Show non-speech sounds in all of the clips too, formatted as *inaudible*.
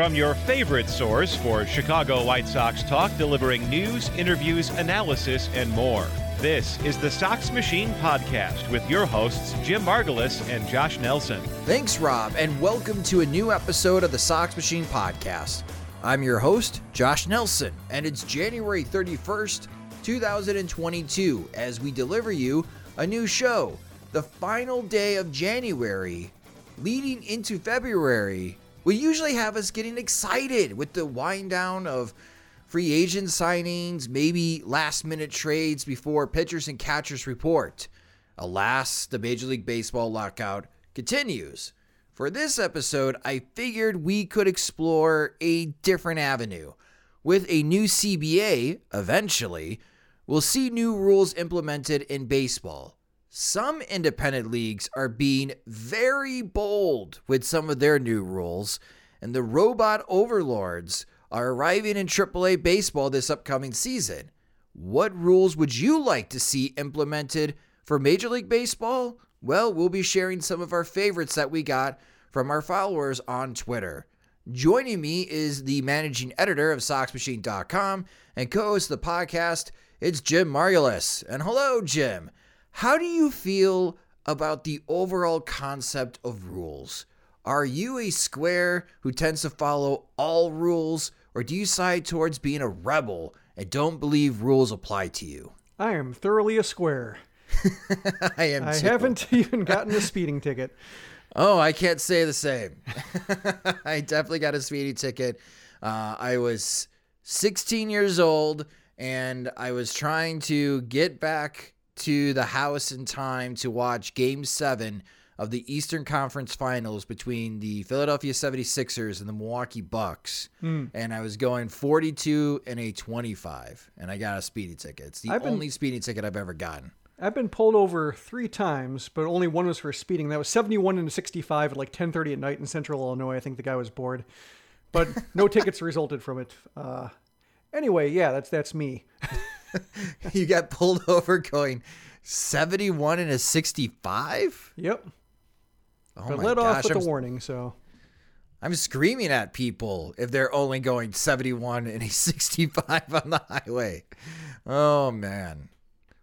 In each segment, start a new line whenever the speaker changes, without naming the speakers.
From your favorite source for Chicago White Sox talk, delivering news, interviews, analysis, and more. This is the Sox Machine Podcast with your hosts, Jim Margalus and Josh Nelson.
Thanks, Rob, and welcome to a new episode of the Sox Machine Podcast. I'm your host, Josh Nelson, and it's January 31st, 2022, as we deliver you a new show, the final day of January, leading into February. We usually have us getting excited with the wind down of free agent signings, maybe last minute trades before pitchers and catchers report. Alas, the Major League Baseball lockout continues. For this episode, I figured we could explore a different avenue. With a new CBA, eventually, we'll see new rules implemented in baseball. Some independent leagues are being very bold with some of their new rules, and the robot overlords are arriving in AAA baseball this upcoming season. What rules would you like to see implemented for Major League Baseball? Well, we'll be sharing some of our favorites that we got from our followers on Twitter. Joining me is the managing editor of SoxMachine.com and co host of the podcast. It's Jim Margalus. And hello, Jim. How do you feel about the overall concept of rules? Are you a square who tends to follow all rules, or do you side towards being a rebel and don't believe rules apply to you?
I am thoroughly a square. *laughs*
I am.
I
too.
haven't *laughs* even gotten a speeding ticket.
Oh, I can't say the same. *laughs* I definitely got a speeding ticket. Uh, I was 16 years old and I was trying to get back to the house in time to watch game seven of the Eastern Conference Finals between the Philadelphia 76ers and the Milwaukee Bucks.
Mm.
And I was going 42 and a 25, and I got a speeding ticket. It's the
I've been-
only speeding ticket I've ever gotten.
I've been pulled over three times, but only one was for speeding. That was 71 and 65 at like 10:30 at night in Central Illinois. I think the guy was bored, but no *laughs* tickets resulted from it. Uh, anyway, yeah, that's that's me. *laughs* *laughs*
you got pulled over going 71 and a 65?
Yep,
Oh
but
my
let
gosh,
off with
I'm,
a warning. So
I'm screaming at people if they're only going 71 and a 65 on the highway. Oh man.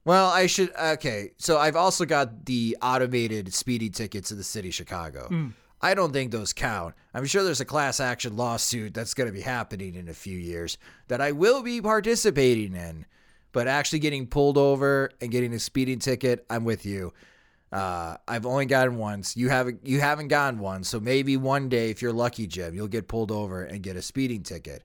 Well, I should okay. So I've also got the automated speeding tickets in the city of Chicago. Hmm. I don't think those count. I'm sure there's a class action lawsuit that's going to be happening in a few years that I will be participating in. But actually getting pulled over and getting a speeding ticket, I'm with you. Uh, I've only gotten once. You haven't. You haven't gotten one. So maybe one day, if you're lucky, Jim, you'll get pulled over and get a speeding ticket.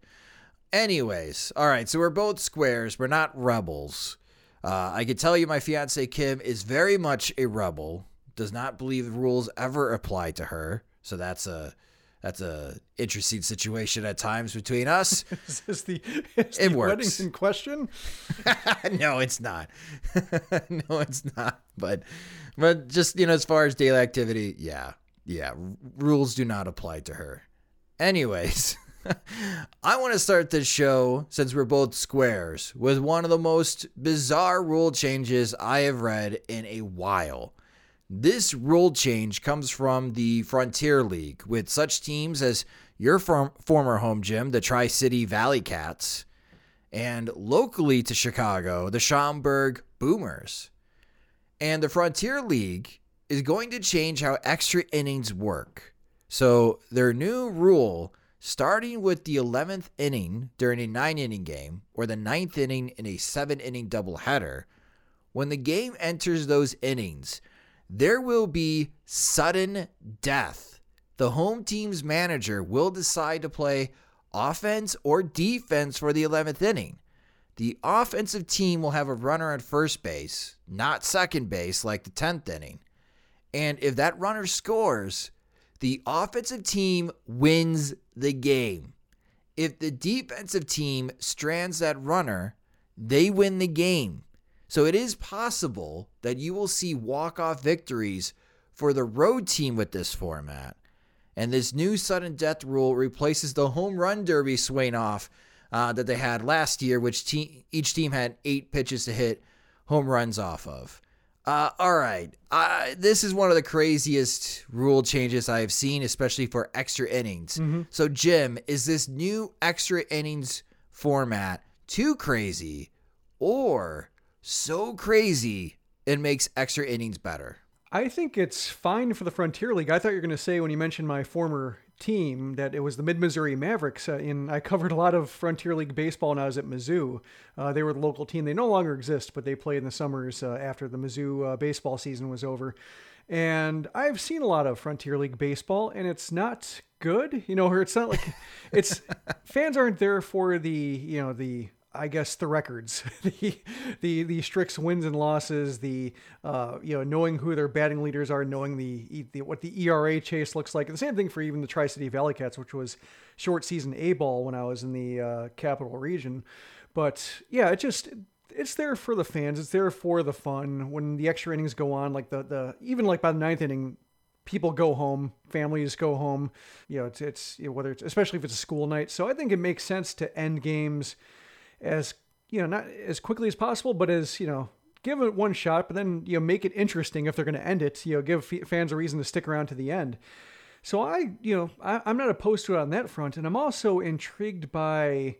Anyways, all right. So we're both squares. We're not rebels. Uh, I can tell you, my fiance Kim is very much a rebel. Does not believe the rules ever apply to her. So that's a that's a interesting situation at times between us. *laughs*
is this the, is
It
the
works.
in question? *laughs*
no, it's not. *laughs* no, it's not. But but just you know, as far as daily activity, yeah, yeah, r- rules do not apply to her. Anyways, I want to start this show, since we're both squares, with one of the most bizarre rule changes I have read in a while. This rule change comes from the Frontier League, with such teams as your form- former home gym, the Tri City Valley Cats, and locally to Chicago, the Schaumburg Boomers. And the Frontier League is going to change how extra innings work. So, their new rule starting with the 11th inning during a nine inning game or the ninth inning in a seven inning doubleheader, when the game enters those innings, there will be sudden death. The home team's manager will decide to play offense or defense for the 11th inning. The offensive team will have a runner at first base, not second base like the 10th inning. And if that runner scores, the offensive team wins the game. If the defensive team strands that runner, they win the game. So it is possible that you will see walk-off victories for the road team with this format. And this new sudden death rule replaces the home run derby swing off uh, that they had last year, which te- each team had eight pitches to hit home runs off of. Uh, all right. Uh, this is one of the craziest rule changes I have seen, especially for extra innings. Mm-hmm. So, Jim, is this new extra innings format too crazy or so crazy it makes extra innings better?
I think it's fine for the Frontier League. I thought you were going to say when you mentioned my former team that it was the Mid Missouri Mavericks. Uh, in I covered a lot of Frontier League baseball when I was at Mizzou. Uh, they were the local team. They no longer exist, but they played in the summers uh, after the Mizzou uh, baseball season was over. And I've seen a lot of Frontier League baseball, and it's not good. You know, it's not like it's *laughs* fans aren't there for the you know the I guess the records, *laughs* the the the Strix wins and losses, the uh, you know knowing who their batting leaders are, knowing the, the what the ERA chase looks like. the same thing for even the Tri City Valley Cats, which was short season A ball when I was in the uh, capital region. But yeah, it just it's there for the fans. It's there for the fun. When the extra innings go on, like the the even like by the ninth inning, people go home, families go home. You know, it's it's you know, whether it's especially if it's a school night. So I think it makes sense to end games as you know not as quickly as possible, but as you know give it one shot, but then you know make it interesting if they're going to end it. You know, give fans a reason to stick around to the end. So I, you know, I, am not opposed to it on that front, and I'm also intrigued by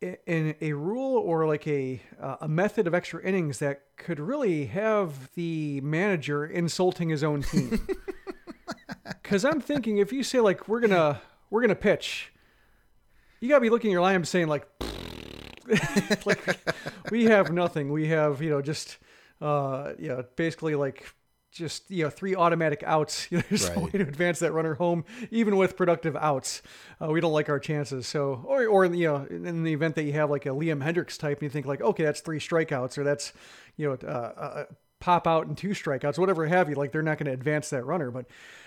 in a rule or like a uh, a method of extra innings that could really have the manager insulting his own team. *laughs* Because I'm thinking if you say like we're gonna we're gonna pitch, you gotta be looking at your line and saying like *laughs* like we have nothing. We have you know just uh you know basically like just you know three automatic outs. *laughs* You know, there's right. no way to advance that runner home, even with productive outs. Uh, we don't like our chances. So, or or you know, in the event that you have like a Liam Hendriks type, and you think like, okay, that's three strikeouts, or that's you know, uh, uh, pop out and two strikeouts, whatever have you. Like they're not going to advance that runner, but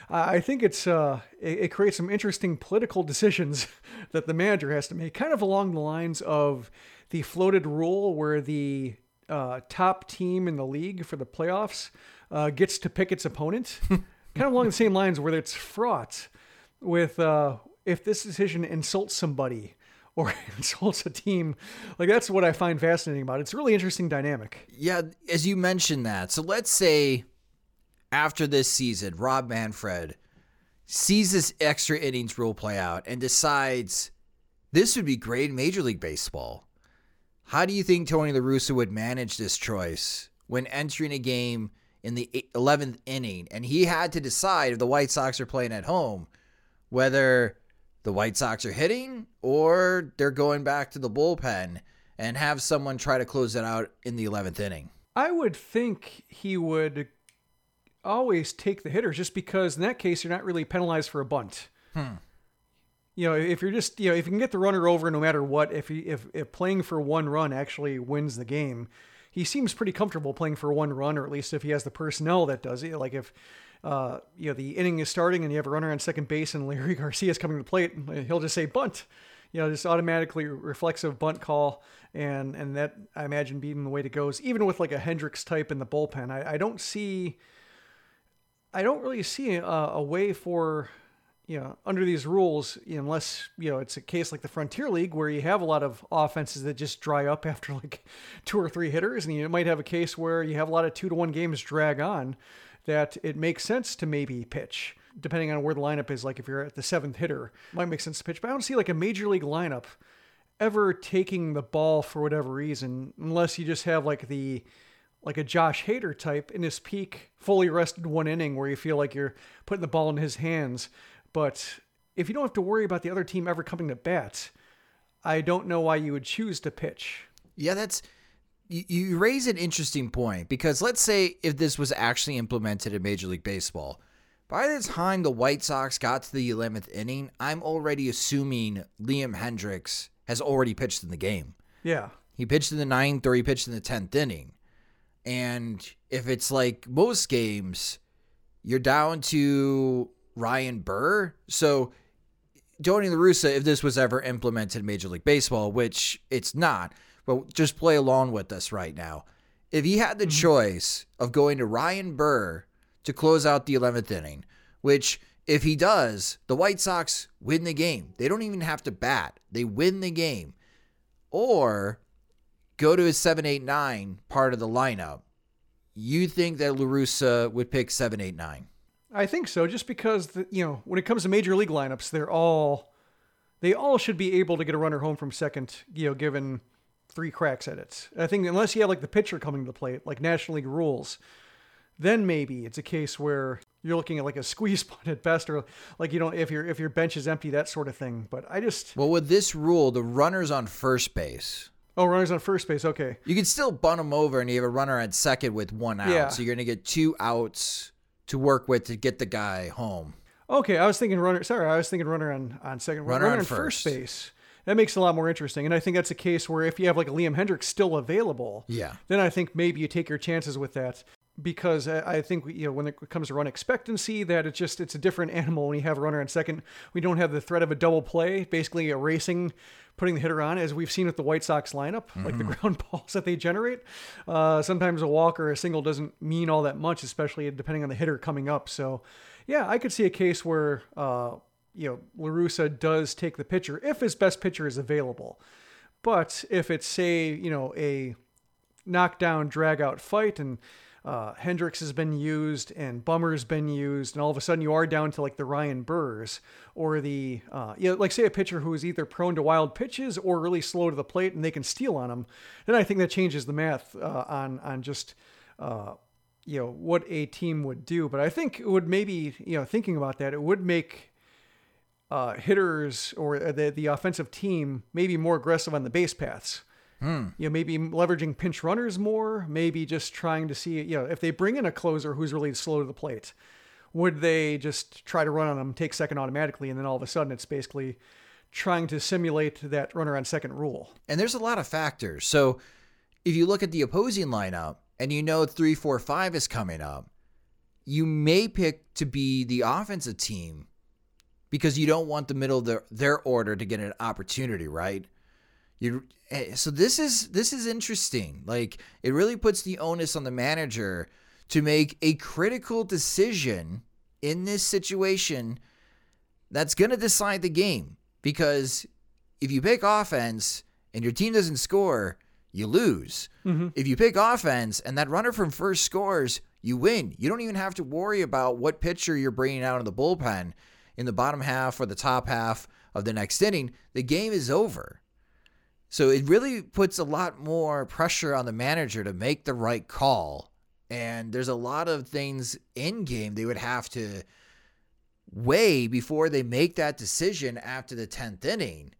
I think it's uh, it, it creates some interesting political *laughs* decisions that the manager has to make, kind of along the lines of the floated rule where the uh, top team in the league for the playoffs uh, gets to pick its opponent. *laughs* kind of along the same lines where it's fraught with uh, if this decision insults somebody or insults *laughs* a team. Like that's what I find fascinating about it. It's a really interesting dynamic.
Yeah, as you mentioned that. So let's say after this season, Rob Manfred sees this extra innings rule play out and decides this would be great in Major League Baseball. How do you think Tony La Russa would manage this choice when entering a game in the 11th inning and he had to decide if the White Sox are playing at home whether the White Sox are hitting or they're going back to the bullpen and have someone try to close it out in the 11th inning?
I would think he would always take the hitters just because in that case you're not really penalized for a bunt. Hmm. You know, if you're just you know if you can get the runner over no matter what, if he, if if playing for one run actually wins the game, he seems pretty comfortable playing for one run, or at least if he has the personnel that does it. Like if uh, you know the inning is starting and you have a runner on second base and Leury *laughs* Garcia is coming to the plate, he'll just say bunt. You know, just automatically reflexive bunt call, and and that I imagine being the way to goes. even with like a Hendriks type in the bullpen. I, I don't see I don't really see a, a way for you know, under these rules, unless, you know, it's a case like the Frontier League where you have a lot of offenses that just dry up *laughs* after like two or three hitters, and you might have a case where you have a lot of two to one games drag on, that it makes sense to maybe pitch, depending on where the lineup is. Like if you're at the seventh hitter, it might make sense to pitch. But I don't see like a major league lineup ever taking the ball for whatever reason, unless you just have like the like a Josh Hader type in his peak, fully rested one inning where you feel like you're putting the ball in his hands. But if you don't have to worry about the other team ever coming to bat, I don't know why you would choose to pitch.
Yeah, that's you, you raise an interesting point because let's say if this was actually implemented in Major League Baseball, by the time the White Sox got to the 11th inning, I'm already assuming Liam Hendriks has already pitched in the game.
Yeah.
He pitched in the ninth or he pitched in the 10th inning. And if it's like most games, you're down to Ryan Burr. So Tony La Russa, if this was ever implemented in Major League Baseball, which it's not, but just play along with us right now. If he had the mm-hmm. choice of going to Ryan Burr to close out the 11th inning, which if he does, the White Sox win the game. They don't even have to bat. They win the game. Or go to his 789 part of the lineup. You think that La Russa would pick 789?
I think so, just because the, you know when it comes to major league lineups, they're all they all should be able to get a runner home from second. You know, given three cracks at it. I think unless you have like the pitcher coming to the plate, like National League rules, then maybe it's a case where you're looking at like a *laughs* squeeze bunt at best, or like you know if your if your bench is empty, that sort of thing. But I just
well with this rule, the runners on first base.
Oh, runners on first base. Okay.
You can still bunt them over, and you have a runner at second with one out. Yeah. So you're going to get two outs to work with to get the guy home.
Okay, I was thinking runner. Sorry, I was thinking runner on on second.
Runner, runner on,
first. first base. That makes it a lot more interesting, and I think that's a case where if you have like a Liam Hendriks still available,
yeah,
then I think maybe you take your chances with that because I think you know when it comes to run expectancy that it's just it's a different animal when you have a runner on second. We don't have the threat of a double play, basically erasing putting the hitter on, as we've seen with the White Sox lineup, mm-hmm. like the mm-hmm. ground *laughs* balls that they generate. Uh, sometimes a walk or a single doesn't mean all that much, especially depending on the hitter coming up. So, yeah, I could see a case where uh, you know La Russa does take the pitcher if his best pitcher is available. But if it's say you know a knockdown drag out fight and uh, Hendriks has been used and Bummer's been used, and all of a sudden you are down to like the Ryan Burrs or the, uh, you know, like say a pitcher who is either prone to wild pitches or really slow to the plate and they can steal on him, then I think that changes the math uh, on, on just, uh, you know, what a team would do. But I think it would maybe, you know, thinking about that, it would make uh, hitters or the, the offensive team maybe more aggressive on the base paths
Hmm.
You know, maybe leveraging pinch runners more, maybe just trying to see, you know, if they bring in a closer who's really slow to the plate, would they just try to run on them, take second automatically, and then all of a sudden it's basically trying to simulate that runner on second rule.
And there's a lot of factors. So if you look at the opposing lineup and you know three, four, five is coming up, you may pick to be the offensive team because you don't want the middle of their, their order to get an opportunity, right? You eh, so this is this is interesting. Like it really puts the onus on the manager to make a critical decision in this situation that's going to decide the game because if you pick offense and your team doesn't score, you lose.
Mm-hmm.
If you pick offense and that runner from first scores, you win. You don't even have to worry about what pitcher you're bringing out of the bullpen in the bottom half or the top half of the next inning. The game is over. So it really puts a lot more pressure on the manager to make the right call. And there's a lot of things in game they would have to weigh before they make that decision after the 10th inning.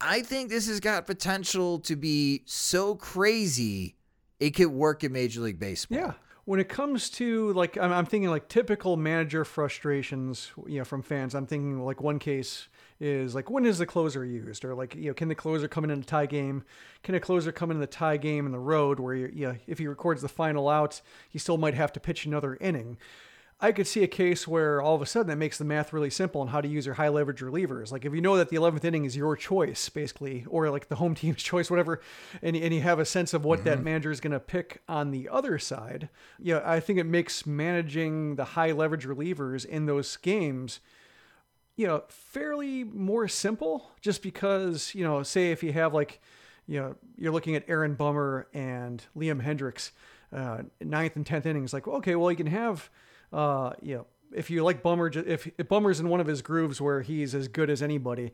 I think this has got potential to be so crazy it could work in Major League Baseball.
Yeah. When it comes to like, I'm, I'm thinking like typical manager frustrations, you know, from fans. I'm thinking like one case is like when is the closer used or like you know can the closer come in in a tie game can a closer come in the tie game in the road where you know, if he records the final out he still might have to pitch another inning I could see a case where all of a sudden that makes the math really simple on how to use your high leverage relievers. Like if you know that the 11th inning is your choice, basically, or like the home *laughs* team's choice, whatever, and, and you have a sense of what mm-hmm. that manager is going to pick on the other side, yeah, I think it makes managing the high leverage relievers in those games you know, fairly more simple just because, you know, say if you have like, you know, you're looking at Aaron Bummer and Liam Hendriks, uh, ninth and 10th innings, like, okay, well, you can have, uh, you know, if you like Bummer, if, if Bummer's in one of his grooves where he's as good as anybody,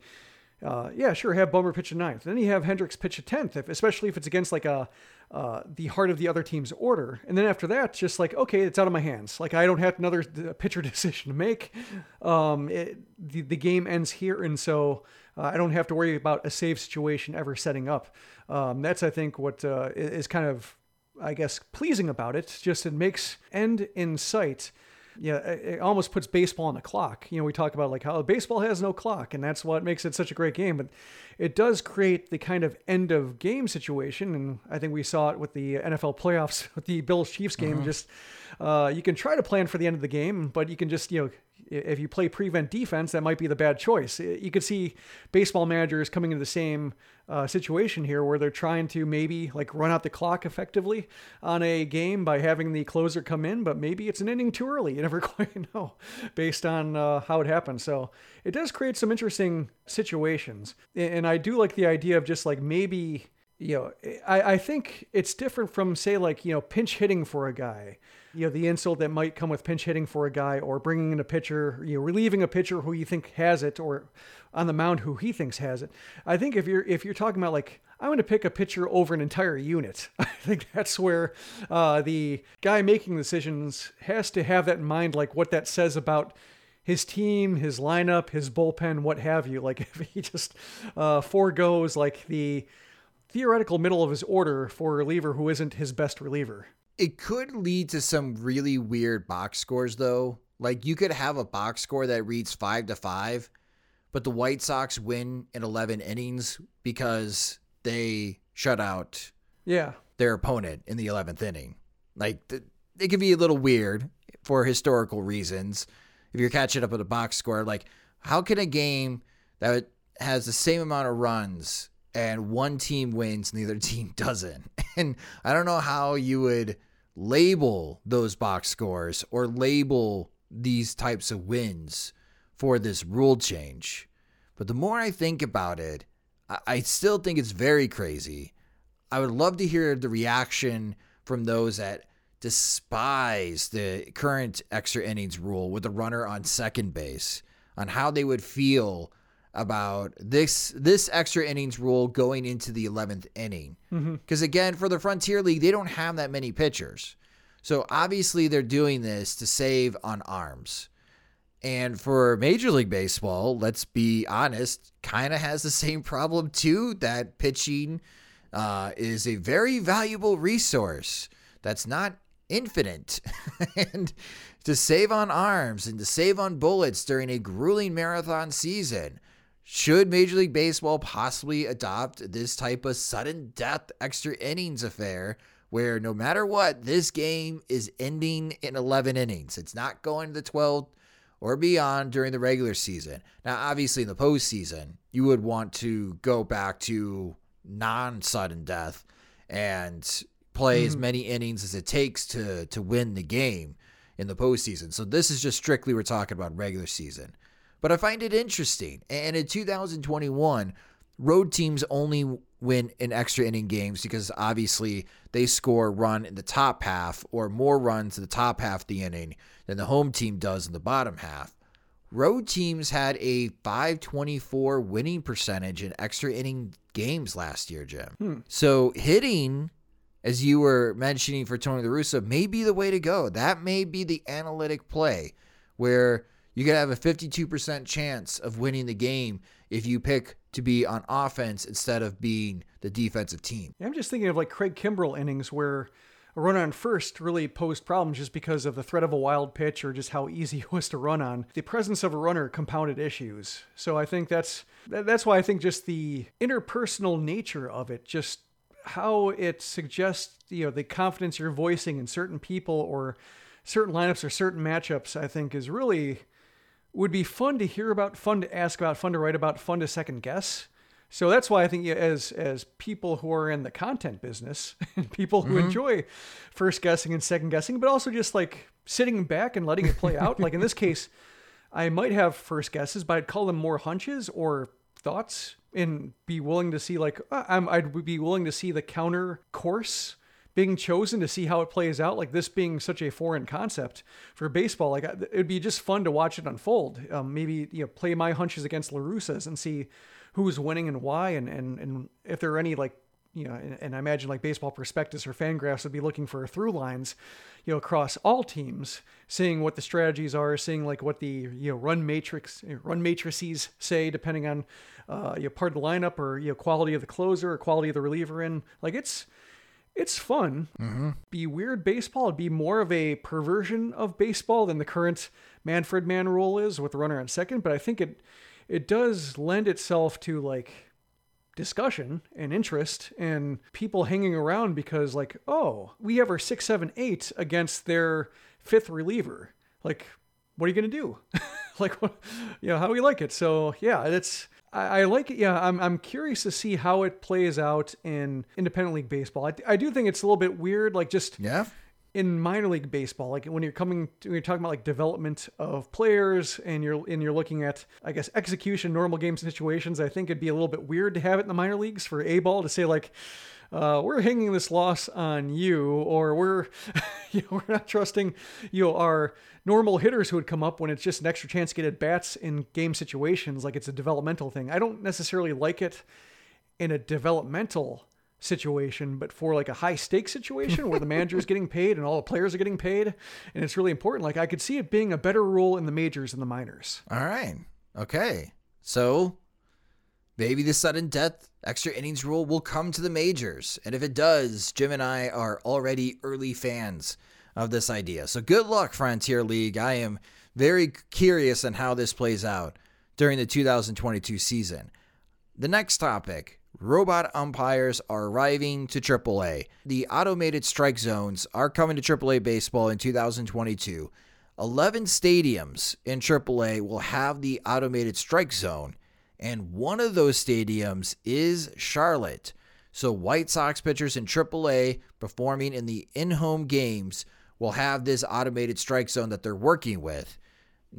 uh, yeah, sure, have Bummer pitch a ninth. Then you have Hendriks pitch a tenth, if, especially if it's against like a uh, the heart of the other team's order. And then after that, just like okay, it's out of my hands. Like I don't have another pitcher *laughs* decision to make. Um, it, the the game ends here, and so uh, I don't have to worry about a save situation ever setting up. Um, that's I think what uh, is kind of I guess pleasing about it. Just it makes end in sight yeah, it almost puts baseball on the clock. You know, we talk about like how baseball has no clock, and that's what makes it such a great game. But it does create the kind of end of game situation, and I think we saw it with the NFL playoffs *laughs* with the Bills Chiefs game. Uh-huh. Just uh, you can try to plan for the end of the game, but you can just you know if you play prevent defense, that might be the bad choice. You could see baseball managers coming into the same uh, situation here where they're trying to maybe like run out the clock effectively on a game by having the closer come in, but maybe it's an inning too early. You *laughs* never quite know based on uh, how it happens. So it does create some interesting situations. And I do like the idea of just like maybe you know, I, I think it's different from say like, you know, pinch hitting for a guy, you know, the insult that might come with pinch hitting for a guy or bringing in a pitcher, you know, relieving a pitcher who you think has it or on the mound who he thinks has it. I think if you're, if you're talking about like, I'm going to pick a pitcher over an entire unit. *laughs* I think that's where uh, the guy making decisions has to have that in mind, like what that says about his team, his lineup, his bullpen, what have you. Like *laughs* if he just uh, foregoes like the, theoretical middle of his order for a reliever who isn't his best reliever.
It could lead to some really weird box scores, though. Like you could have a box score that reads five to five, but the White Sox win in 11 innings because they shut out
yeah
their opponent in the 11th inning. Like it could be a little weird for historical reasons. If you're catching up with a box score, like how can a game that has the same amount of runs and one team wins and the other *laughs* team doesn't. And I don't know how you would label those box scores or label these types of wins for this rule change. But the more I think about it, I still think it's very crazy. I would love to hear the reaction from those that despise the current extra innings rule with the runner on second base on how they would feel about this this extra innings rule going into the 11th inning. Because mm-hmm. again, for the Frontier League, they don't have that many pitchers. So obviously they're doing this to save on arms. And for Major League Baseball, let's be honest, kind of has the same problem too that pitching uh, is a very valuable resource that's not infinite. *laughs* and to save on arms and to save on bullets during a grueling marathon season, should Major League Baseball possibly adopt this type of sudden death extra innings affair where no matter what, this game is ending in 11 innings? It's not going to the 12 or beyond during the regular season. Now, obviously, in the postseason, you would want to go back to non sudden death and play mm-hmm. as many innings as it takes to, to win the game in the postseason. So, this is just strictly we're talking about regular season. But I find it interesting. And in 2021, road teams only win in extra inning games because obviously they score run in the top half or more runs in the top half of the inning than the home team does in the bottom half. Road teams had a 524 winning percentage in extra inning games last year, Jim. Hmm. So hitting, as you were mentioning for Tony La Russa, may be the way to go. That may be the analytic play where you could have a 52% chance of winning the game if you pick to be on offense instead of being the defensive team.
I'm just thinking of like Craig Kimbrel innings where a run on first really posed problems just because of the threat of a wild pitch or just how easy *laughs* it was to run on. The presence of a runner compounded issues. So I think that's that's why I think just the interpersonal nature of it, just how it suggests, you know, the confidence you're voicing in certain people or certain lineups or certain matchups, I think is really would be fun to hear about, fun to ask about, fun to write about, fun to second guess. So that's why I think as as people who are in the content business *laughs* and people who mm-hmm. enjoy first guessing and second guessing, but also just like sitting back and letting it play out. like in this *laughs* case, I might have first guesses, but I'd call them more hunches or thoughts and be willing to see like I'm, I'd be willing to see the counter course being chosen to see how it plays out. Like this being such a foreign concept for baseball, like it'd be just fun to watch it unfold. Um, maybe you know play my hunches against La Russas and see who's winning and why, and and and if there are any like you know, and, and, I imagine like baseball prospectus or Fangraphs would be looking for through lines, you know, across all teams, seeing what the strategies are, seeing like what the you know run matrix run matrices say, depending on uh, you know, part of the lineup or you know quality of the closer or quality of the reliever in. Like it's it's fun. Mm-hmm. Be weird baseball. It'd be more of a perversion of baseball than the current Manfred Man rule is with the runner on second. But I think it it does lend itself to like discussion and interest and people hanging around because like oh we have our six seven eight against their fifth reliever like what are you gonna do *laughs* like what you know how do we like it so yeah it's I, I, like it yeah I'm, I'm curious to see how it plays out in independent league baseball I, I do think it's a little bit weird like just
yeah
in minor league baseball, like when you're coming, to, when you're talking about like development of players, and you're and you're looking at, I guess, execution, normal game situations. I think it'd be a little bit weird to have it in the minor leagues for a ball to say like, uh, we're hanging this loss on you, or we're, *laughs* you know, we're not trusting, you know, our normal hitters who would come up when it's just an extra chance to get at bats in game situations, like it's a developmental thing. I don't necessarily like it in a developmental situation, but for like a high stakes situation where the manager is getting *laughs* paid and all the players are getting paid, and it's really important. Like I could see it being a better rule in the majors and the minors.
All right. Okay. So maybe the sudden death extra innings rule will come to the majors. And if it does, Jim and I are already early fans of this idea. So good luck, Frontier League. I am very curious on how this plays out during the 2022 season. The next topic Robot umpires are arriving to AAA. The automated strike zones are coming to AAA baseball in 2022. 11 stadiums in AAA will have the automated strike zone, and one of those stadiums is Charlotte. So, White Sox pitchers in AAA performing in the in home games will have this automated strike zone that they're working with.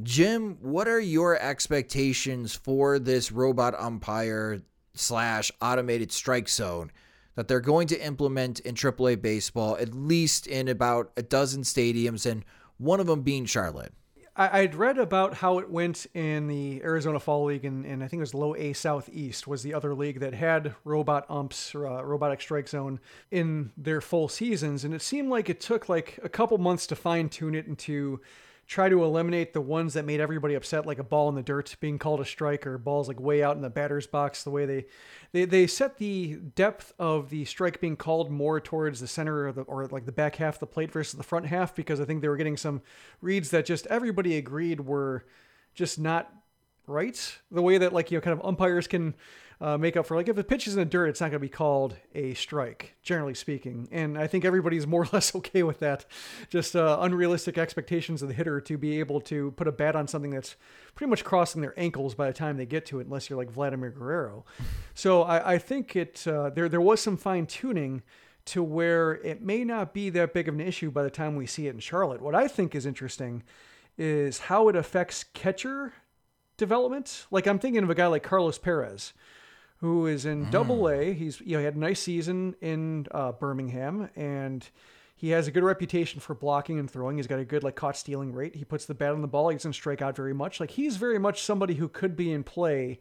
Jim, what are your expectations for this robot umpire slash automated strike zone that they're going to implement in AAA baseball, at least in about a dozen stadiums, and one of them being Charlotte.
I'd read about how it went in the Arizona Fall League, and, and I think it was Low A Southeast was the other league that had robot umps, or, uh, robotic strike zone in their full seasons, and it seemed like it took like a couple months to fine tune it into try to eliminate the ones that made everybody upset, like a ball in the dirt being called a strike or balls like way out in the batter's box. The way they they they set the depth of the strike being called more towards the center of the or like the back half of the plate versus the front half because I think they were getting some reads that just everybody agreed were just not right. The way that like you know kind of umpires can uh, make up for like if the pitch is in the dirt, it's not going to be called a strike, generally speaking. And I think everybody's more or *laughs* less okay with that. Just uh, unrealistic expectations of the hitter to be able to put a bat on something that's pretty much crossing their ankles by the time they get to it, unless you're like Vladimir Guerrero. So I, I think it uh, there there was some fine tuning to where it may not be that big of an issue by the time we see it in Charlotte. What I think is interesting is how it affects catcher development. Like I'm thinking of a guy like Carlos Perez, who is in mm. Double A. He's you know he had a nice season in uh, Birmingham, and he has a good reputation for blocking and throwing. He's got a good like caught stealing rate. He puts the bat on the ball. He doesn't strike out very much. Like he's very much somebody who could be in play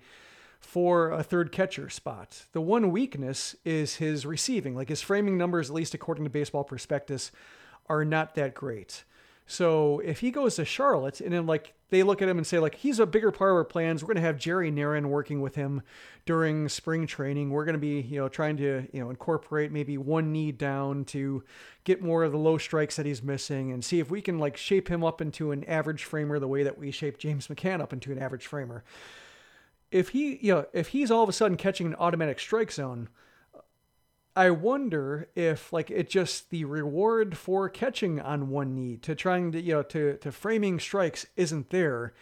for a third catcher spot. The one weakness is his receiving. Like his framing numbers, at least according to Baseball Prospectus, are not that great. So if he goes to Charlotte and then like they look at him and say like he's a bigger part of our plans, we're gonna have Jerry Narron working with him during spring training. We're gonna be you know trying to you know incorporate maybe one knee down to get more of the low strikes that he's missing and see if we can like shape him up into an average framer the way that we shaped James McCann up into an average framer. If he you know if he's all of a sudden catching an automatic strike zone I wonder if like it just the reward for catching on one knee to trying to you know to to framing strikes isn't there.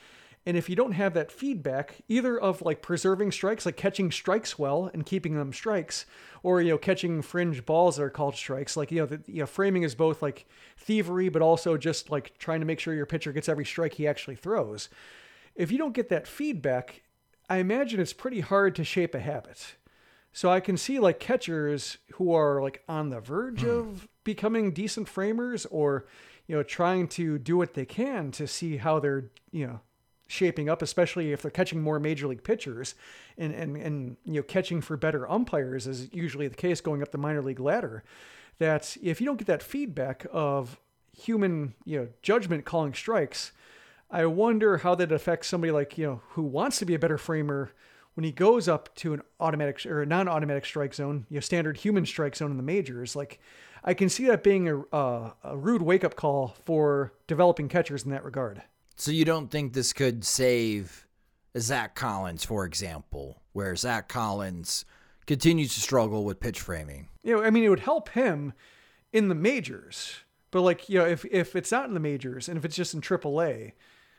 And if you don't have that feedback, either of like preserving strikes, like catching strikes well and keeping them strikes, or you know catching fringe balls that are called strikes, like you know the you know framing is both like thievery, but also just like trying to make sure your pitcher gets every strike he actually throws. if you don't get that feedback, I imagine it's pretty hard to shape a habit. So I can see like catchers who are like on the verge hmm. of becoming decent framers or you know trying to do what they can to see how they're, you know, shaping up, especially if they're catching more major league pitchers and, and, and you know catching for better umpires is usually the case going up the minor league ladder. That if you don't get that feedback of human you know judgment calling strikes, I wonder how that affects somebody like you know who wants to be a better framer when he goes up to an automatic or a non-automatic strike zone, you know, standard human strike zone in the majors. Like I can see that being a, uh, a rude wake-up call for developing catchers in that regard.
So you don't think this could save Zach Collins, for example, where Zach Collins continues to struggle with pitch framing?
You know, I mean, it would help him in the majors, but like, you know, if if it's not in the majors and if it's just in AAA,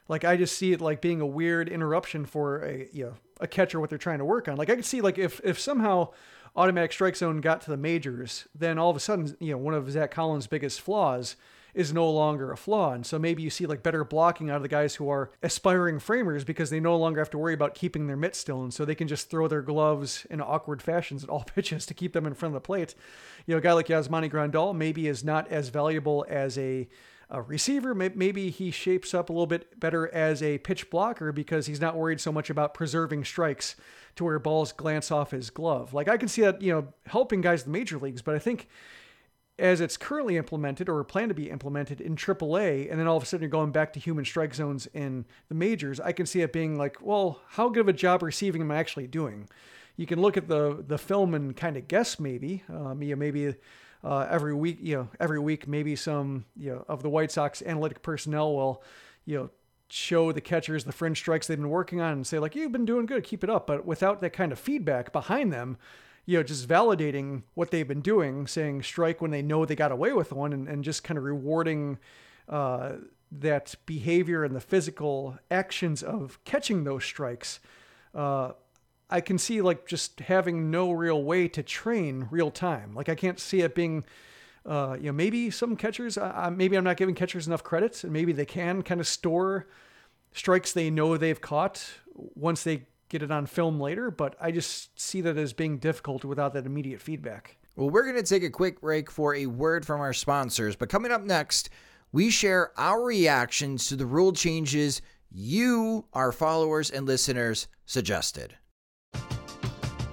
like I just see it like being a weird interruption for a you know a catcher what they're trying to work on. Like I could see like if if somehow automatic strike zone got to the majors, then all of a sudden you know one of Zach Collins' biggest flaws is no longer a flaw. And so maybe you see like better blocking out of the guys who are aspiring framers because they no longer have to worry about keeping their mitt still. And so they can just throw their gloves in awkward fashions at all *laughs* pitches to keep them in front of the plate. You know, a guy like Yasmani Grandal maybe is not as valuable as a a receiver. Maybe he shapes up a little bit better as a pitch blocker because he's not worried so much about preserving strikes to where balls glance off his glove. Like I can see that, you know, helping guys in the major leagues, but I think as it's currently implemented or planned to be implemented in AAA, and then all of a sudden you're going back to human strike zones in the majors, I can see it being like, well, how good of a job receiving am I actually doing? You can look at the the film and kind of guess maybe, um, you know, maybe uh, every week, you know, every week maybe some you know of the White Sox analytic personnel will, you know, show the catchers the fringe strikes they've been working on and say like you've been doing good, keep it up. But without that kind of feedback behind them, you know, just validating what they've been doing, saying strike when they know they got away with one, and, and just kind of rewarding. Uh, that behavior and the physical actions of catching those strikes, uh, I can see like just having no real way to train real time. Like I can't see it being, uh, you know, maybe some catchers, uh, maybe I'm not giving catchers enough credits, and maybe they can kind of store strikes they know they've caught once they get it on film later. But I just see that as being difficult without that immediate feedback.
Well, we're going to take a quick break for a word from our sponsors. But coming up next, we share our reactions to the rule changes you, our followers and listeners, suggested.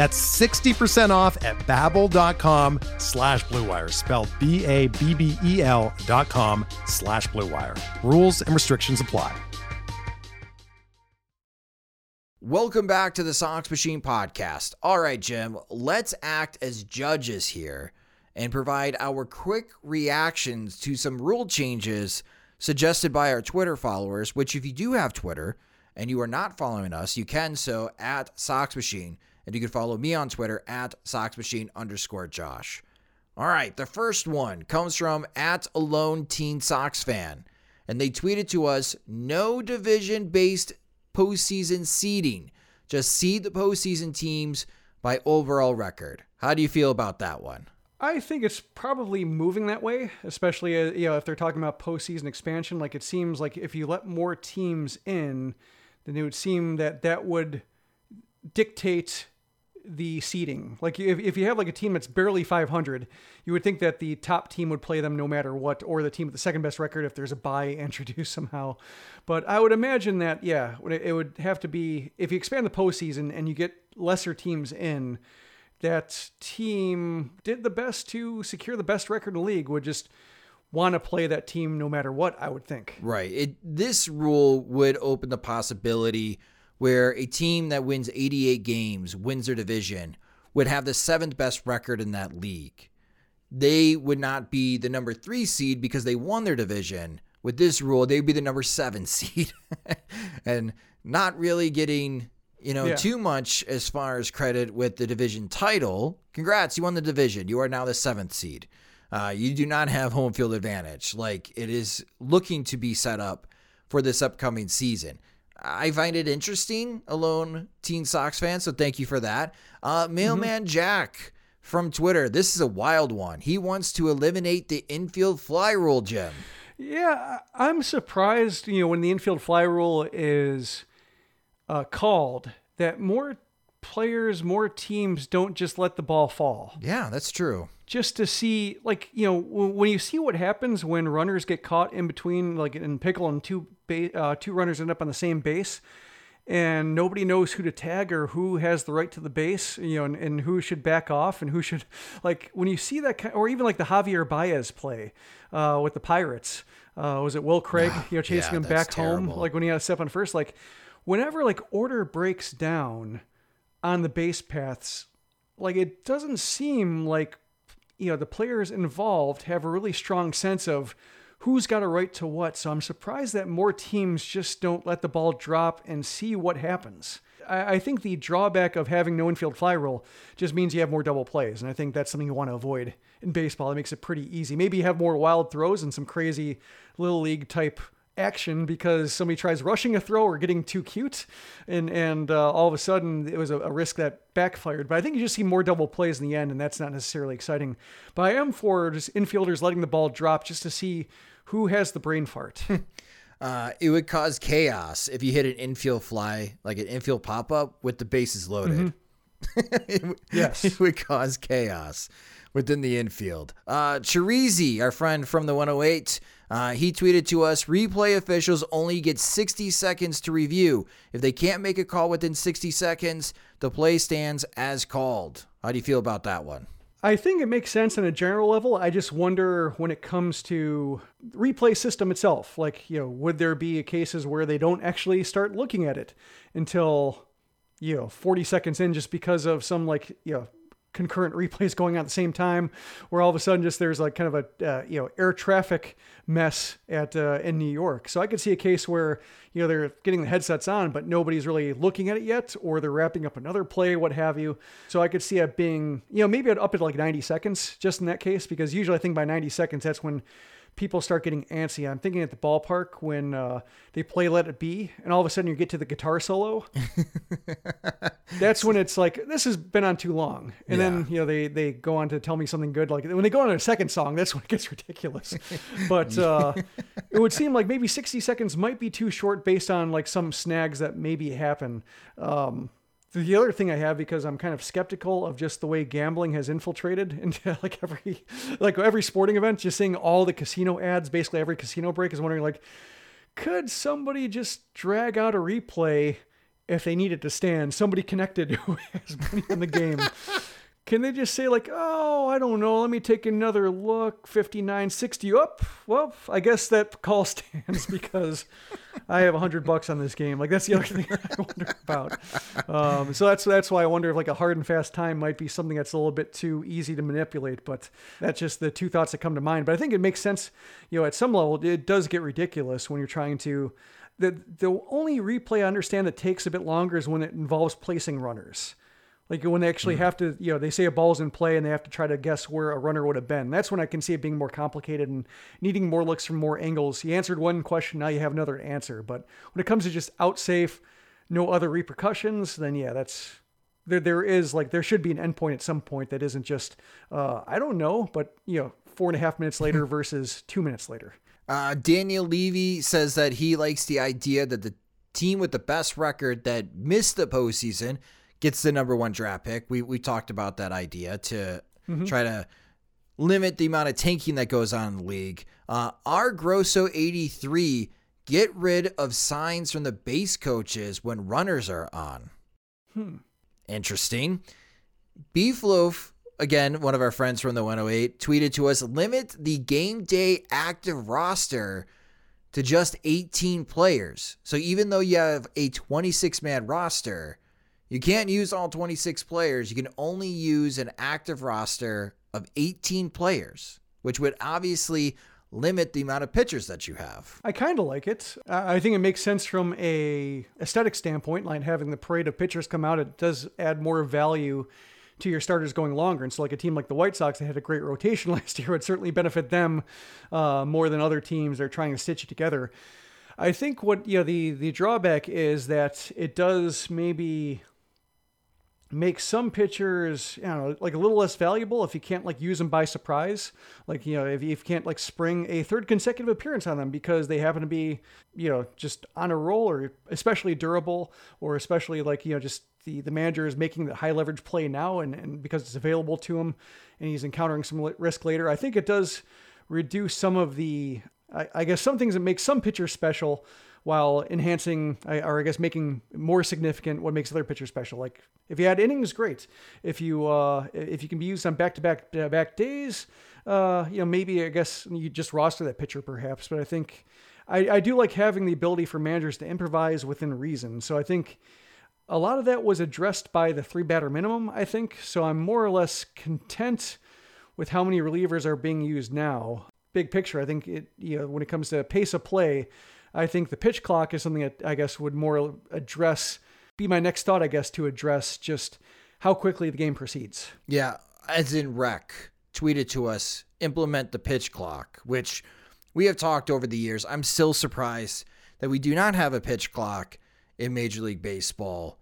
That's 60% off at babbel.com slash bluewire, spelled B-A-B-B-E-L dot com slash bluewire. Rules and restrictions apply.
Welcome back to the Sox Machine podcast. All right, Jim, let's act as judges here and provide our quick reactions to some rule changes suggested by our Twitter followers, which if you do have Twitter and you are not following us, you can so at Sox Machine. And you can follow me on Twitter at SoxMachine underscore Josh. All right, the first one comes from at Alone Teen Sox Fan. And they tweeted to us no division based postseason seeding. Just seed the postseason teams by overall record. How do you feel about that one?
I think it's probably moving that way, especially uh, you know if they're talking about postseason expansion. Like it seems like if you let more teams in, then it would seem that that would dictate the seeding. Like if, if you have like a team that's barely 500, you would think that the top team would play them no matter what, or the team with the second best record if there's a bye *laughs* introduced somehow. But I would imagine that yeah, it would have to be if you expand the postseason and you get lesser teams in, that team did the best to secure the best record in the league would just want to play that team no matter what. I would think.
Right. It this rule would open the possibility where a team that wins 88 games, wins their division, would have the seventh best record in that league. They would not be the number three seed because they won their division. With this rule, they'd be the number seven *laughs* seed and not really getting, you know, yeah. too much as far as credit with the division title. Congrats, you won the division. You are now the seventh seed. Uh, you do not have home field advantage. Like it is looking to be set up for this upcoming season. I find it interesting, alone Teen Sox fan. So thank you for that. Uh, Mailman mm-hmm. Jack from Twitter. This is a wild one. He wants to eliminate the infield fly rule, Jim.
Yeah, I'm surprised. You know, when the infield fly rule is uh, called, that more players, more teams don't just let the ball fall.
Yeah, that's true
just to see like you know when you see what happens when runners get caught in between like in pickle and two ba- uh, two runners end up on the same base and nobody knows who to tag or who has the right to the base you know and, and who should back off and who should *laughs* like when you see that kind, or even like the Javier Baez play uh, with the Pirates uh, was it Will Craig you know chasing yeah, him back terrible. home like when he had a step on first like whenever like order breaks down on the base paths like it doesn't seem like you know the players involved have a really strong sense of who's got a right to what. So I'm surprised that more teams just don't let the ball drop and see what happens. I, I think the drawback of having no infield fly rule just means you have more double plays, and I think that's something you want to avoid in baseball. It makes it pretty easy. Maybe you have more wild throws and some crazy little league type action because somebody tries rushing a throw or getting too cute, and and uh, all of a sudden it was a, a, risk that backfired. But I think you just see more double plays in the end, and that's not necessarily exciting. But I am for just infielders letting the ball drop just to see who has the brain fart. *laughs*
uh, it would cause chaos if you hit an infield fly, like an infield pop up with the bases loaded. Mm-hmm. it, *laughs* yes, it would cause chaos within the infield. Uh, Chirizi, our friend from the 108, uh, he tweeted to us replay officials only get 60 seconds to review. If they can't make a call within 60 seconds, the play stands as called. How do you feel about that one?
I think it makes sense on a general level. I just wonder when it comes to replay system itself, like, you know, would there be cases where they don't actually start looking at it until, you know, 40 seconds in just because of some like, you know, concurrent replays going on at the same time, where all of a sudden just there's like kind of a uh, you know air traffic mess at uh, in New York. So I could see a case where you know they're getting the headsets on, but nobody's really looking at it yet, or they're wrapping up another play, what have you. So I could see it being you know maybe up at like 90 seconds just in that case, because usually I think by 90 seconds that's when people start getting antsy. I'm thinking at the ballpark when uh, they play Let It Be, and all of a sudden you get to the guitar solo. *laughs* That's when it's like this has been on too long, and yeah. then you know they they go on to tell me something good. Like when they go on a second song, that's when it gets *laughs* ridiculous. but uh, *laughs* it would seem like maybe 60 seconds might be too short based on like some snags that maybe happen. Um, the other thing I have because I'm kind of skeptical of just the way gambling has infiltrated *laughs* into like every like every sporting event, just seeing all the casino ads, basically every casino break is wondering like, could somebody just drag out a replay if they needed to stand, somebody connected *laughs* who has money in the game. *laughs* Can they just say like, "Oh, I don't know, let me take another look, 5960 up." Well, I guess that call *laughs* stands because I have 100 bucks on this game. Like that's the other thing *laughs* I wonder about. Um, so that's that's why I wonder if like a hard and fast time might be something that's a little bit too easy to manipulate, but that's just the two thoughts that come to mind. But I think it makes sense, you know, at some level it does get ridiculous when you're trying to the the only replay I understand that takes a bit longer is when it involves placing runners. Like when they actually mm have to, you know, they say a ball's in play and they have to try to guess where a runner would have been. That's when I can see it being more complicated and needing more looks from more angles. You answered one question, now you have another answer. But when it comes to just out safe, no other repercussions, then yeah, that's there. There is like there should be an endpoint at some point that isn't just uh, I don't know, but you know, four and a half minutes later *laughs* versus two minutes later.
Uh, Daniel Levy says that he likes the idea that the team with the best record that missed the postseason gets the number one draft pick. We we talked about that idea to mm-hmm. try to limit the amount of tanking that goes on in the league. Uh, our Grosso 83 get rid of signs from the base coaches when runners are on. Hmm. Interesting. Beefloaf, again, one of our friends from the 108, tweeted to us limit the game day active roster to just 18 players. So even though you have a 26 man roster, you can't use all 26 players. You can only use an active roster of 18 players, which would obviously limit the amount of pitchers that you have.
I kind of like it. I think it makes sense from a aesthetic standpoint, like having the parade of pitchers come out. It does add more value to your starters going longer. And so, like a team like the White Sox, that had a great rotation *laughs* last year, would certainly benefit them uh, more than other teams that are trying to stitch it together. I think what you know the the drawback is that it does maybe make some pitchers, you know, like a little less valuable if you can't like use them by surprise. Like, you know, if you can't like spring a third consecutive appearance on them because they happen to be, you know, just on a roll or especially durable or especially like, you know, just the, the manager is making the high leverage play now and, and because it's available to him and he's encountering some risk later. I think it does reduce some of the, I, I guess some things that make some pitchers special while enhancing or I guess making more significant what makes other pitchers special. Like if you add innings, great. If you uh, if you can be used on back to back back days, uh, you know maybe I guess you just roster that pitcher perhaps. But I think I, I do like having the ability for managers to improvise within reason. So I think a lot of that was addressed by the three batter minimum. I think so. I'm more or less content with how many relievers are being used now. Big picture, I think it you know when it comes to pace of play I think the pitch clock is something that I guess would more address, be my next thought, I guess, to address just how quickly the game proceeds.
Yeah, as in rec tweeted to us, implement the pitch clock, which we have talked over the years. I'm still surprised that we do not have a pitch clock in Major League Baseball,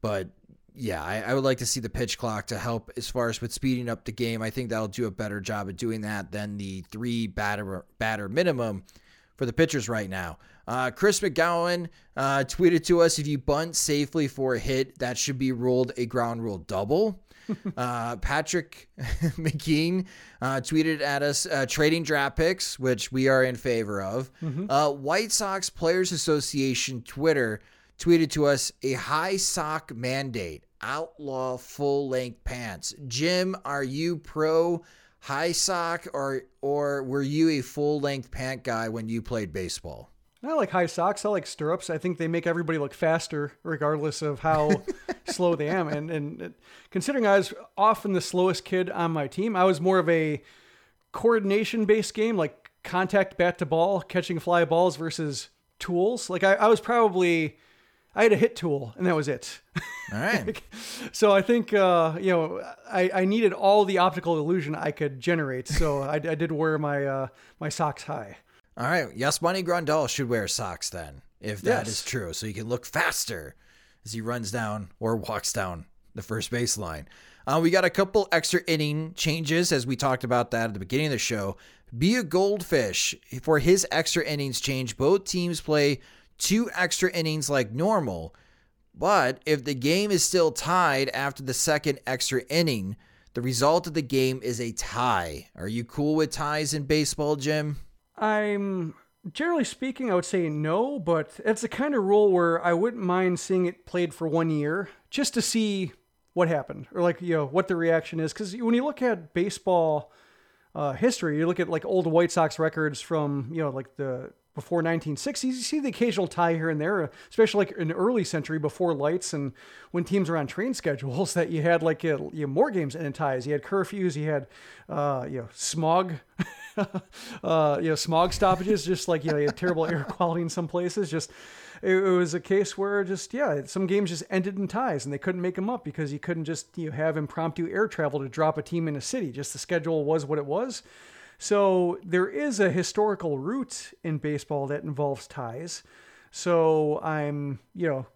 but yeah, I, I, would like to see the pitch clock to help as far as with speeding up the game. I think that'll do a better job of doing that than the three batter batter minimum for the pitchers right now. Uh, Chris McGowan uh, tweeted to us if you bunt safely for a hit, that should be ruled a ground rule double. *laughs* uh, Patrick *laughs* McKean uh, tweeted at us uh, trading draft picks, which we are in favor of. Mm-hmm. Uh, White Sox Players Association Twitter tweeted to us a high sock mandate, outlaw full length pants. Jim, are you pro? High sock or or were you a full length pant guy when you played baseball?
I like high socks. I like stirrups. I think they make everybody look faster, regardless of how *laughs* slow they am. And and considering I was often the slowest kid on my team, I was more of a coordination based game, like contact bat to ball, catching fly balls versus tools. Like I, I was probably I had a hit tool, and that was it.
All right. *laughs*
so I think uh, you know I, I needed all the optical illusion I could generate. So *laughs* I, I did wear my uh, my socks high.
All right. Yes, Yasmani Grandal should wear socks then, if that yes. is true, so he can look faster as he runs down or walks down the first baseline. Uh, we got a couple extra inning changes as we talked about that at the beginning of the show. Be a goldfish for his extra innings change. Both teams play two extra innings like normal. But if the game is still tied after the second extra inning, the result of the game is a tie. Are you cool with ties in baseball, Jim?
I'm Generally speaking, I would say no, but it's the kind of rule where I wouldn't mind seeing it played for one year just to see what happened or like you know what the reaction is. Because when you look at baseball uh, history, you look at like old White Sox records from you know like the before 1960s, you see the occasional tie here and there, especially like in early century before lights and when teams were on train *laughs* schedules that you had like you know, more games and ties. You had curfews, you had uh, you know smog, *laughs* uh, you know smog stoppages, just like you know you had terrible air *laughs* quality in some places. Just it, it, was a case where just yeah, some games just ended in ties and they couldn't make them up because you couldn't just you know, have impromptu air travel to drop a team in a city. Just the schedule was what it was. So there is a historical root in baseball that involves ties. So I'm, you know,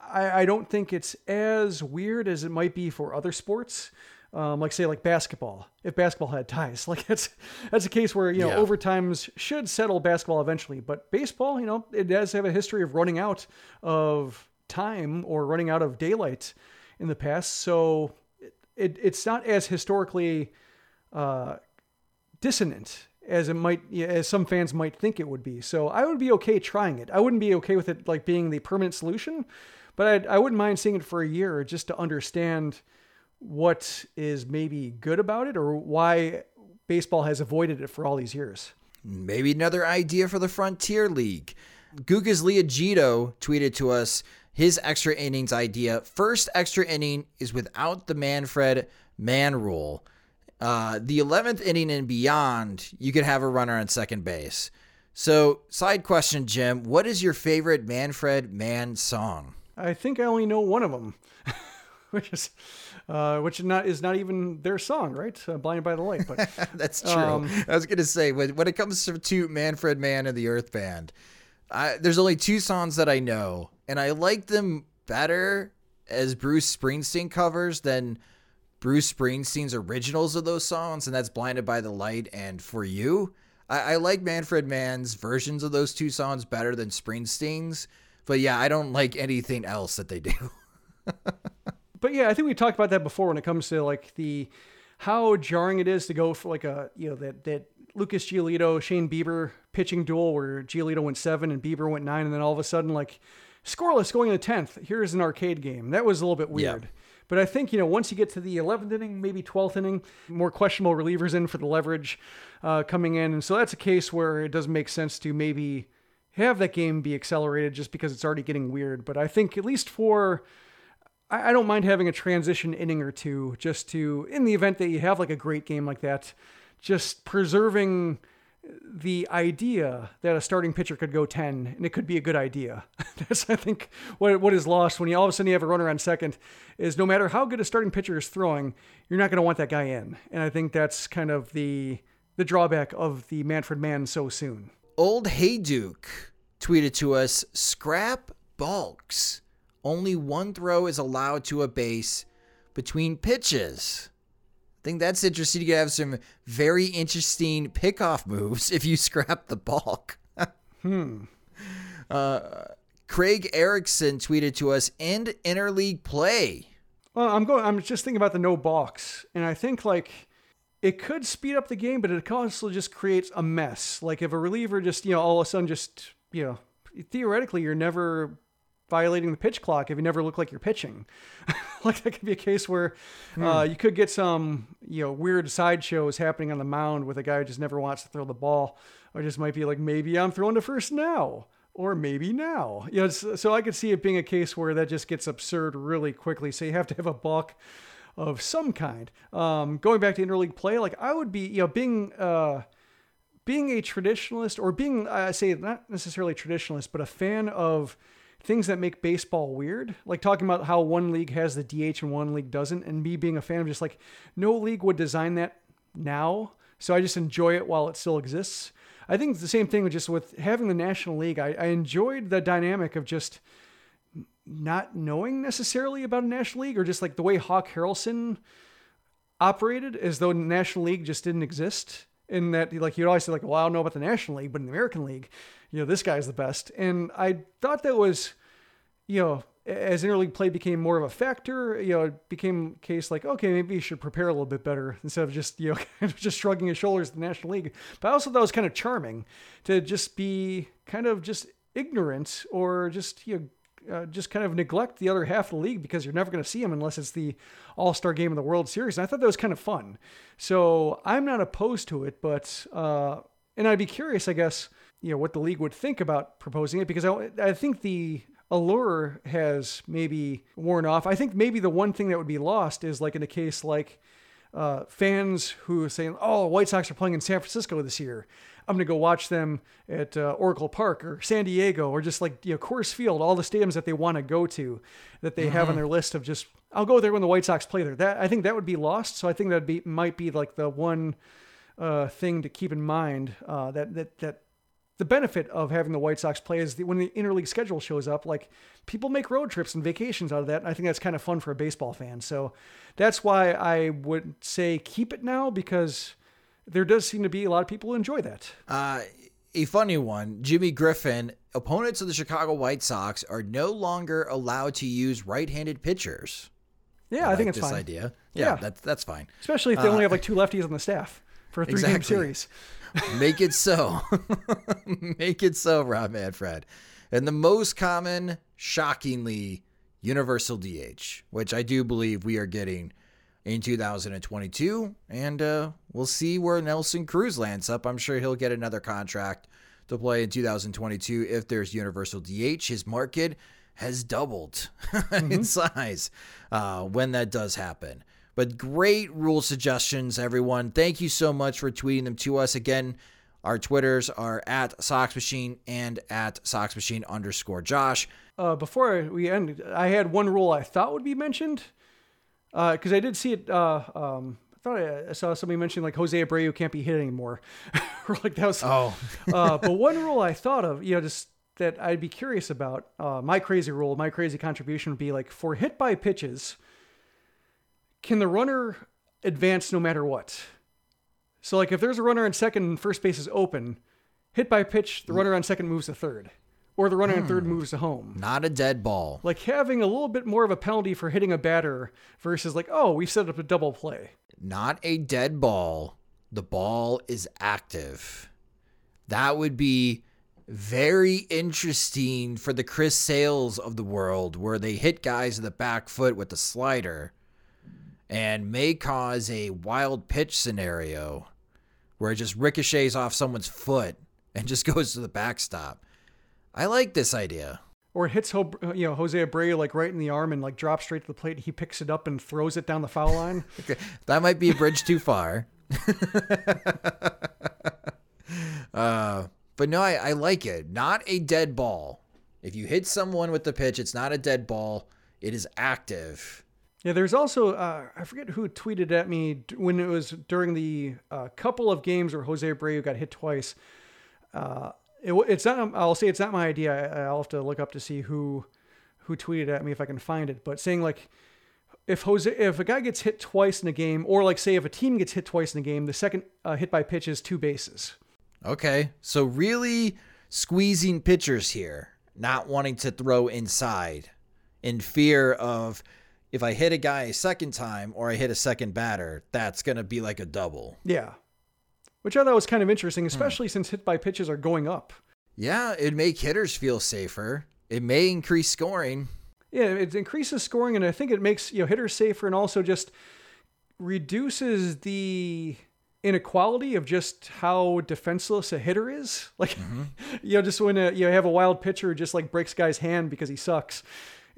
I, I don't think it's as weird as it might be for other sports. Um, like say like basketball, if basketball had ties, *laughs* like that's that's a case where you know yeah. overtimes should settle basketball eventually. But baseball, you know, it does have a history of running out of time or running out of daylight in the past, so it, it it's not as historically uh, dissonant as it might as some fans might think it would be. So I would be okay trying it. I wouldn't be okay with it like being the permanent solution, but I'd, I would not mind seeing it for a year just to understand what is maybe good about it or why baseball has avoided it for all these years.
Maybe another idea for the Frontier League. Gugas Leogito tweeted to us his extra innings idea. First extra inning is without the Manfred man rule. Uh, the 11th inning and beyond, you could have a runner on second base. So, side question, Jim, what is your favorite Manfred Mann song?
I think I only know one of them, *laughs* which is uh, which not is not even their song, right? Uh, Blinded by the Light. But *laughs*
that's true. Um, I was gonna say when, when it comes to Manfred Mann and the Earth Band, I, there's only two songs that I know, and I like them better as Bruce Springsteen covers than Bruce Springsteen's originals of those songs, and that's Blinded by the Light and For You. I, I like Manfred Mann's versions of those two songs better than Springsteen's, but yeah, I don't like anything else that they do. *laughs*
but yeah, I think we talked about that before when it comes to like the how jarring it is to go for like a you know that that Lucas Giolito Shane Bieber pitching duel where Giolito went seven and Bieber went nine, and then all of a sudden like scoreless going in the tenth. Here's an arcade game. That was a little bit weird. But I think, you know, once you get to the 11th inning, maybe 12th inning, more questionable relievers in for the leverage uh, coming in. And so that's a case where it does make sense to maybe have that game be accelerated just because it's already getting weird. But I think at least for. I don't mind having a transition inning or two just to, in the event that you have like a great game like that, just preserving the idea that a starting pitcher could go 10 and it could be a good idea. *laughs* That's, I think, what, what is lost when you all of a sudden you have a runner on second is no matter how good a starting pitcher is throwing, you're not going to want that guy in. And I think that's kind of the, the drawback of the Manfred man so soon.
Old Hayduke tweeted to us scrap balks. Only one throw is allowed to a base between pitches. I think that's interesting. You have some very interesting pickoff moves if you *laughs* scrap the balk.
hmm.
Uh, Craig Erickson tweeted to us: "End interleague play."
Well, I'm going. I'm just thinking about the no balks, and I think like it could speed up the game, but it also just creates a mess. Like if a reliever just you know all of a sudden just you know theoretically you're never violating the pitch clock if you never look like you're pitching. *laughs* like that could be a case where hmm. uh, you could get some you know weird sideshows happening on the mound with a guy who just never wants to throw the ball, or just might be like maybe I'm throwing to first now. Or maybe now. You know, so I could see it being a case where that just gets absurd really quickly. So you have to have a balk of some kind. Um, going back to interleague play, like I would be, you know, being uh, being a traditionalist or being, I say not necessarily traditionalist, but a fan of things that make baseball weird, like talking about how one league has the DH and one league doesn't, and me being a fan of just like no league would design that now. So I just enjoy it while it still exists. I think it's the same thing with just with having the National League. I, I enjoyed the dynamic of just not knowing necessarily about a National League or just like the way Hawk Harrelson operated as though National League just didn't exist. In that, like, you'd always say, like, well, I don't know about the National League, but in the American League, you know, this guy's the best. And I thought that was, you know, as interleague play became more of a factor, you know, it became a case like, okay, maybe you should prepare a little bit better *laughs* instead of just, you know, *laughs* just shrugging his shoulders at the National League. But I also thought it was kind of charming to just be kind of just ignorant or just, you know, uh, just kind of neglect the other half of the league because you're never going to see them unless it's the All Star game of the World Series. And I thought that was kind of fun. So I'm not opposed to it, but uh, and I'd be curious, I guess, you know, what the league would think about proposing it because I, I think the allure has maybe worn off. I think maybe the one thing that would be lost is like in a case like uh, fans who are saying, "Oh, White Sox are playing in San Francisco this year. I'm going to go watch them at uh, Oracle Park or San Diego or just like you know Coors Field, all the stadiums that they want to go to that they mm-hmm. have on their list of just I'll go there when the White Sox play there. That I think that would be lost. So I think that be might be like the one uh, thing to keep in mind uh, that that that the benefit of having the White Sox play is that when the interleague schedule shows up, like people make road trips and vacations out of that. And I think that's kind of fun for a baseball fan. So that's why I would say keep it now because there does seem to be a lot of people who enjoy that.
Uh, a funny one Jimmy Griffin, opponents of the Chicago White Sox are no longer allowed to use right handed pitchers.
Yeah, I, I think it's
this
fine.
idea. Yeah, yeah, that's that's fine.
Especially if they uh, only have like two lefties on the staff for a three exactly. game series. *laughs*
Make it so. *laughs* Make it so, Rob Manfred. And the most common, shockingly, universal DH, which I do believe we are getting in 2022. And uh, we'll see where Nelson Cruz lands up. I'm sure he'll get another contract to play in 2022 if there's universal DH. His market has doubled *laughs* mm-hmm. in size uh, when that does happen. But great rule suggestions, everyone. Thank you so much for tweeting them to us. Again, our Twitters are at Sox Machine and at Sox Machine underscore Josh.
Uh, before we end, I had one rule I thought would be mentioned because uh, I did see it. Uh, um, I thought I, saw somebody mention like Jose Abreu can't be hit anymore, *laughs* or like that was.
Oh. *laughs*
Uh, but one rule I thought of, you know, just that I'd be curious about. Uh, my crazy rule, my crazy contribution would be like for hit by pitches can the runner advance no matter what? So, like, if there's a runner on second and first base is open, hit by pitch, the runner on second moves to third, or the runner on third hmm. moves to home.
Not a dead ball.
Like having a little bit more of a penalty for hitting a batter versus like, oh, we set up a double play.
Not a dead ball. The ball is active. That would be very interesting for the Chris Sales of the world, where they hit guys in the back foot with the slider and may cause a wild pitch scenario where it just ricochets off someone's foot and just *laughs* goes to the backstop. I like this idea.
Or it hits you know Jose Abreu like right in the arm and like drops straight to the plate. He picks it up and throws it down the foul line. *laughs*
okay. That might be a bridge too far. *laughs* uh, but no, I, I like it. Not a dead ball. If you hit someone with the pitch, it's not a dead ball. It is active.
Yeah, there's also uh, I forget who tweeted at me when it was during the uh, couple of games where Jose Abreu got hit twice. Uh, it, it's not. I'll say it's not my idea. I, will have to look up to see who who tweeted at me if I can find it. But saying like if Jose if a guy gets hit twice in a game, or like say if a team gets hit twice in a game, the second uh, hit by pitch is two bases.
Okay, so really squeezing pitchers here, not wanting to throw inside in fear of if I hit a guy a second time or I hit a second batter, that's going to be like a double.
Yeah. Which I thought was kind of interesting, hmm. especially hmm. since hit by pitches are going up.
Yeah, it'd make hitters feel safer. It may increase scoring.
Yeah, it increases scoring, and I think it makes you know hitters safer, and also just reduces the inequality of just how defenseless a hitter is. Like, mm-hmm. *laughs* you know, just when a, you have a wild pitcher who just like breaks guy's hand because he sucks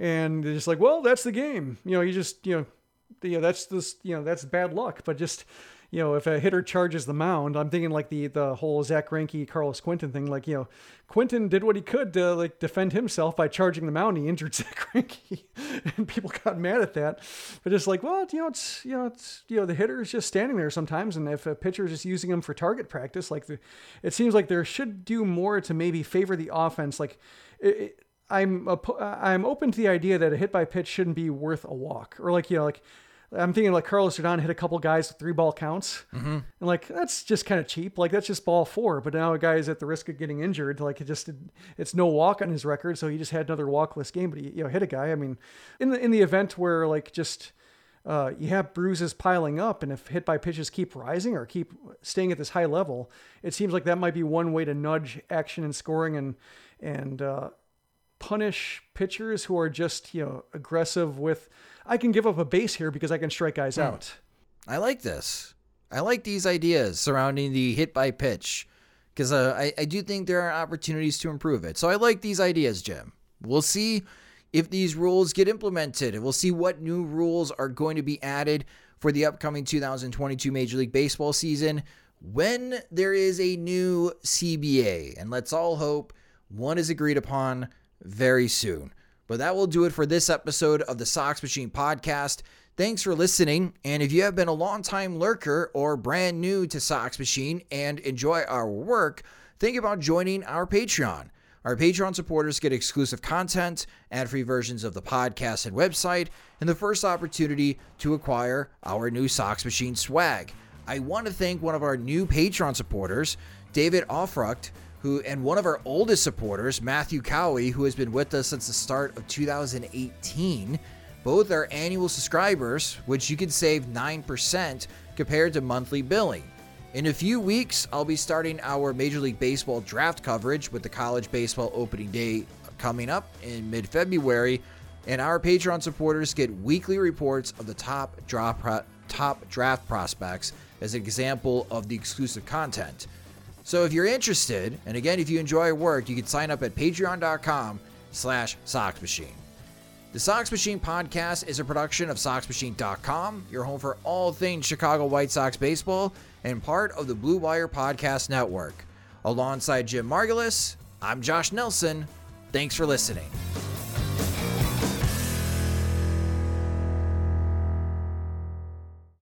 and they're just like, well, that's the game. You know, you just you know, know that's this you know that's bad luck. But just you know, if a hitter charges the mound, I'm thinking like the the whole Zack Greinke, Carlos Quentin thing. Like you know, Quentin did what he could to like defend himself by charging the mound. He injured *laughs* Zack Greinke, and people got mad at that. But it's like, well, you know, it's you know, it's you know, the hitter is just standing there sometimes, and if a pitcher is just using him for target practice, like the, it seems like there should do more to maybe favor the offense, like. It, I'm a, I'm open to the idea that a hit by pitch shouldn't be worth a walk, or like you know, like I'm thinking like Carlos Rodon hit a couple guys with three ball counts, mm-hmm. and like that's just kind of cheap. Like that's just ball four. But now a guy is at the risk of getting injured. Like it just it's no walk on his record, so he just had another walkless game. But he you know hit a guy. I mean, in the in the event where like just uh, you have bruises piling up, and if hit by pitches keep rising or keep staying at this high level, it seems like that might be one way to nudge action and scoring and and uh, punish pitchers who are just you know aggressive with I can give up a base here because I can strike guys hmm. out.
I like this. I like these ideas surrounding the hit by pitch because uh, I, I do think there are opportunities to improve it. So I like these ideas, Jim. We'll see if these rules get implemented and we'll see what new rules are going to be added for the upcoming 2022 Major League Baseball season when there is a new CBA. And let's all hope one is agreed upon very soon. But that will do it for this episode of the Sox Machine podcast. Thanks for listening. And if you have been a long-time lurker or brand new to Sox Machine and enjoy our work, think about joining our Patreon. Our Patreon supporters get exclusive content, ad free versions of the podcast and website, and the first opportunity to acquire our new Sox Machine swag. I want to thank one of our new Patreon supporters, David Offrucht, who and one of our oldest supporters, Matthew Cowie, who has been with us since the start of 2018. Both are annual subscribers, which you can save 9% compared to monthly billing. In a few weeks, I'll be starting our Major League Baseball draft coverage with the college baseball opening day coming up in mid February, and our Patreon supporters get weekly reports of the top draft, top draft prospects as an example of the exclusive content. So if you're interested, and again, if you enjoy our work, you can sign up at patreon.com slash soxmachine. The Sox Machine podcast is a production of SoxMachine.com, your home for all things Chicago White Sox baseball, and part of the Blue Wire Podcast Network. Alongside Jim Margalus, I'm Josh Nelson. Thanks for listening.